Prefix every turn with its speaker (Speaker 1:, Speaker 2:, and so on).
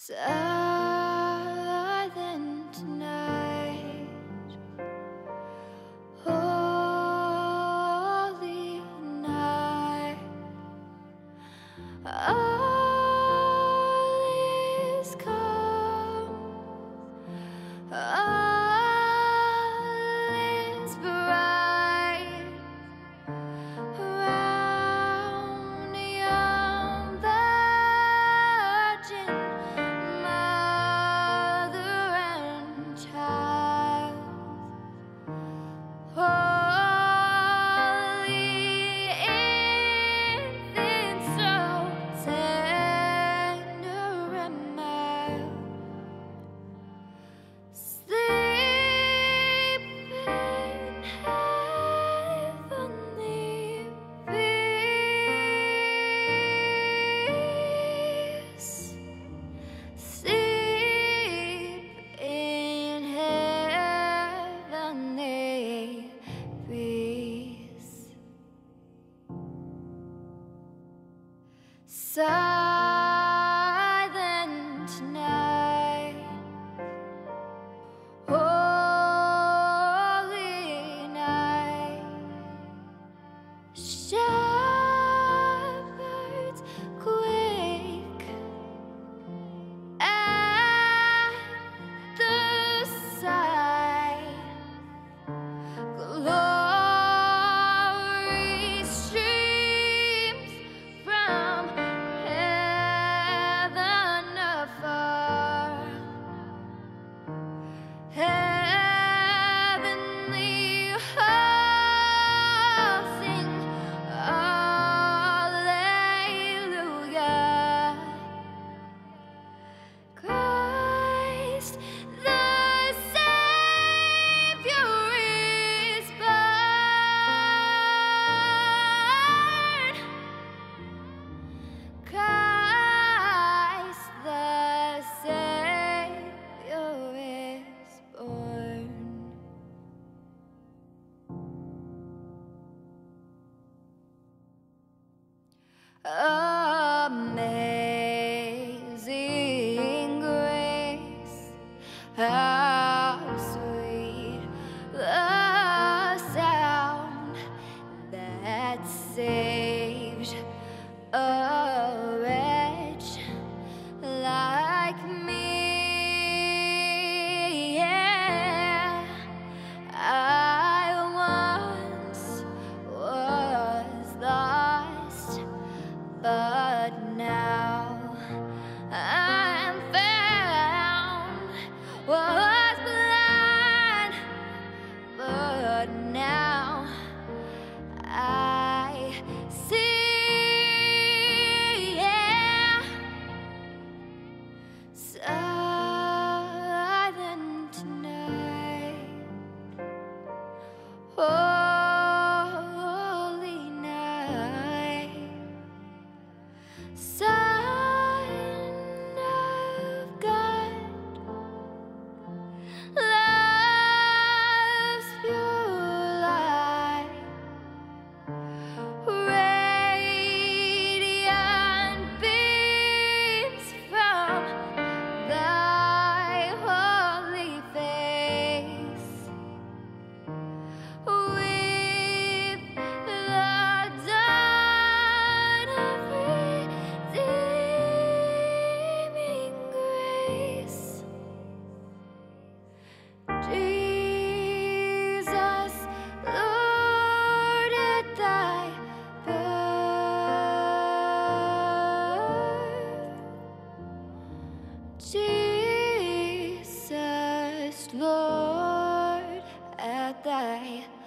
Speaker 1: Silent Silent Was Die.